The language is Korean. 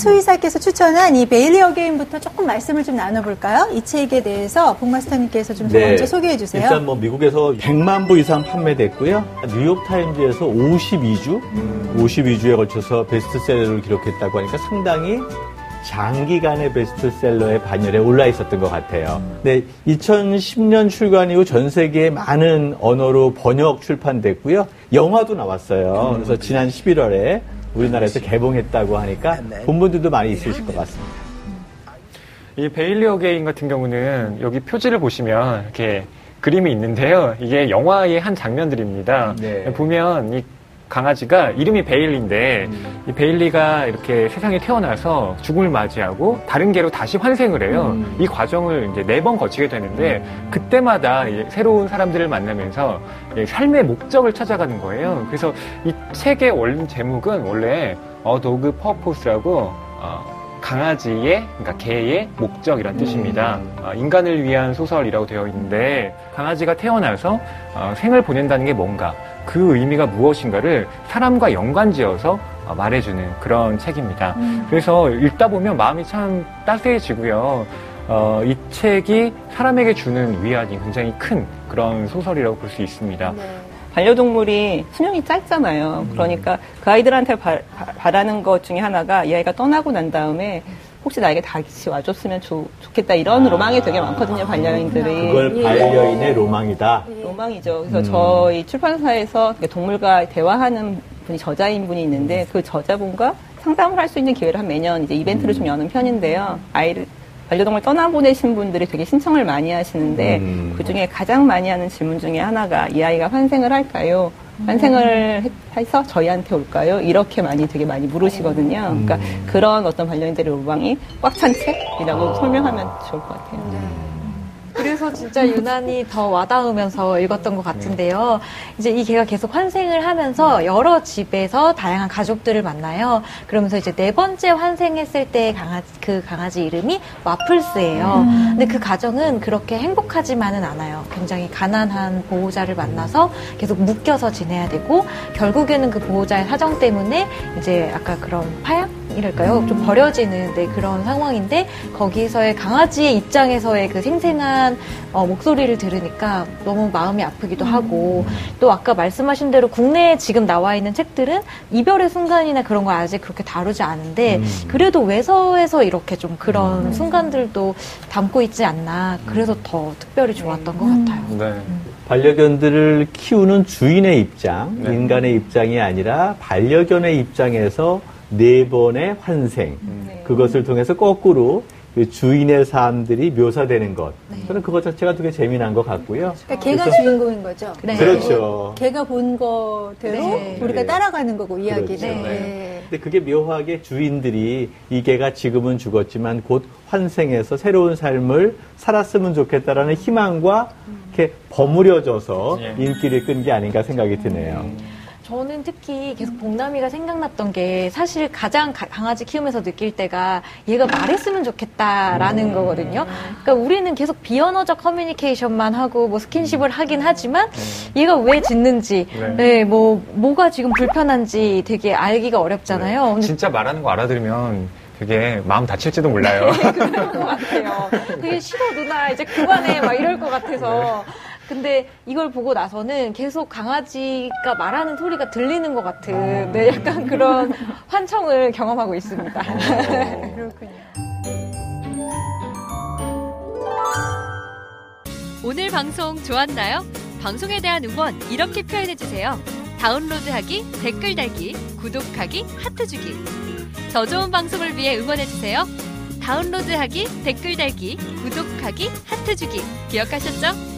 수의사께서 추천한 이 베일리 어게인부터 조금 말씀을 좀 나눠볼까요? 이 책에 대해서 복마스터님께서 좀 네. 먼저 소개해 주세요. 일단 뭐 미국에서 100만 부 이상 판매됐고요. 뉴욕 타임즈에서 52주, 음. 52주에 걸쳐서 베스트셀러를 기록했다고 하니까 상당히 장기간의 베스트셀러의 반열에 올라 있었던 것 같아요. 네, 2010년 출간 이후 전 세계에 많은 언어로 번역 출판됐고요. 영화도 나왔어요. 그래서 지난 11월에 우리나라에서 개봉했다고 하니까 본 분들도 많이 있으실 것 같습니다. 이 베일리 어게인 같은 경우는 여기 표지를 보시면 이렇게 그림이 있는데요. 이게 영화의 한 장면들입니다. 네. 보면 이 강아지가 이름이 베일리인데 음. 이 베일리가 이렇게 세상에 태어나서 죽음을 맞이하고 다른 개로 다시 환생을 해요. 음. 이 과정을 이제 네 번 거치게 되는데 음. 그때마다 새로운 사람들을 만나면서 삶의 목적을 찾아가는 거예요. 그래서 이 책의 원 제목은 원래 어 도그 퍼포스라고 어, 강아지의, 그러니까 개의 목적 이란 뜻입니다. 음. 어, 인간을 위한 소설이라고 되어 있는데 강아지가 태어나서 어, 생을 보낸다는 게 뭔가 그 의미가 무엇인가를 사람과 연관지어서 어, 말해주는 그런 책입니다. 음. 그래서 읽다 보면 마음이 참 따스해지고요. 어, 이 책이 사람에게 주는 위안이 굉장히 큰 그런 소설이라고 볼 수 있습니다. 네. 반려동물이 수명이 짧잖아요. 음. 그러니까 그 아이들한테 바, 바라는 것 중에 하나가 이 아이가 떠나고 난 다음에 혹시 나에게 다시 와줬으면 좋, 겠다 이런 아. 로망이 되게 많거든요 반려인들이 그걸 예. 반려인의 로망이다 로망이죠 그래서 음. 저희 출판사에서 동물과 대화하는 분이 저자인 분이 있는데 그 저자분과 상담을 할 수 있는 기회를 한 매년 이제 이벤트를 좀 여는 편인데요 아이를 반려동물 떠나보내신 분들이 되게 신청을 많이 하시는데 음. 그 중에 가장 많이 하는 질문 중에 하나가 이 아이가 환생을 할까요? 환생을 해서 저희한테 올까요? 이렇게 많이 되게 많이 물으시거든요. 그러니까 음. 그런 어떤 반려인들의 로망이 꽉 찬 책이라고 아. 설명하면 좋을 것 같아요. 음. 그래서 진짜 유난히 더 와닿으면서 읽었던 것 같은데요. 이제 이 개가 계속 환생을 하면서 여러 집에서 다양한 가족들을 만나요. 그러면서 이제 네 번째 환생했을 때 강아지, 그 강아지 이름이 와플스예요. 음. 근데 그 가정은 그렇게 행복하지만은 않아요. 굉장히 가난한 보호자를 만나서 계속 묶여서 지내야 되고 결국에는 그 보호자의 사정 때문에 이제 아까 그런 파양 이랄까요? 좀 버려지는 네, 그런 상황인데 거기서의 강아지의 입장에서의 그 생생한 어, 목소리를 들으니까 너무 마음이 아프기도 음. 하고 또 아까 말씀하신 대로 국내에 지금 나와 있는 책들은 이별의 순간이나 그런 거 아직 그렇게 다루지 않은데 음. 그래도 외서에서 이렇게 좀 그런 음. 순간들도 담고 있지 않나 그래서 더 특별히 좋았던 것 음. 같아요. 네. 음. 반려견들을 키우는 주인의 입장, 네. 인간의 입장이 아니라 반려견의 입장에서 네 번의 환생 음. 네. 그것을 통해서 거꾸로 그 주인의 삶들이 묘사되는 것. 네. 저는 그것 자체가 되게 재미난 것 같고요. 그러니까 걔가 그래서, 주인공인 거죠. 네. 그렇죠. 걔가 본 거대로 네. 우리가 따라가는 거고 이야기를. 그렇죠. 네. 근데 그게 묘하게 주인들이 이 개가 지금은 죽었지만 곧 환생해서 새로운 삶을 살았으면 좋겠다라는 희망과 음. 이렇게 버무려져서 예. 인기를 끈 게 아닌가 생각이 드네요. 음. 저는 특히 계속 복남이가 생각났던 게 사실 가장 가, 강아지 키우면서 느낄 때가 얘가 말했으면 좋겠다라는 음. 거거든요. 그러니까 우리는 계속 비언어적 커뮤니케이션만 하고 뭐 스킨십을 하긴 하지만 음. 얘가 왜 짖는지, 네. 네, 뭐 뭐가 지금 불편한지 되게 알기가 어렵잖아요. 네. 진짜 말하는 거 알아들으면 되게 마음 다칠지도 몰라요. 네, 그럴 것 같아요. 되게 싫어 누나 이제 그만해 막 이럴 것 같아서. 네. 근데 이걸 보고 나서는 계속 강아지가 말하는 소리가 들리는 것 같은 아. 네, 약간 그런 환청을 경험하고 있습니다. 어. 그렇군요. 오늘 방송 좋았나요? 방송에 대한 응원 이렇게 표현해 주세요. 다운로드하기, 댓글 달기, 구독하기, 하트 주기. 더 좋은 방송을 위해 응원해 주세요. 다운로드하기, 댓글 달기, 구독하기, 하트 주기. 기억하셨죠?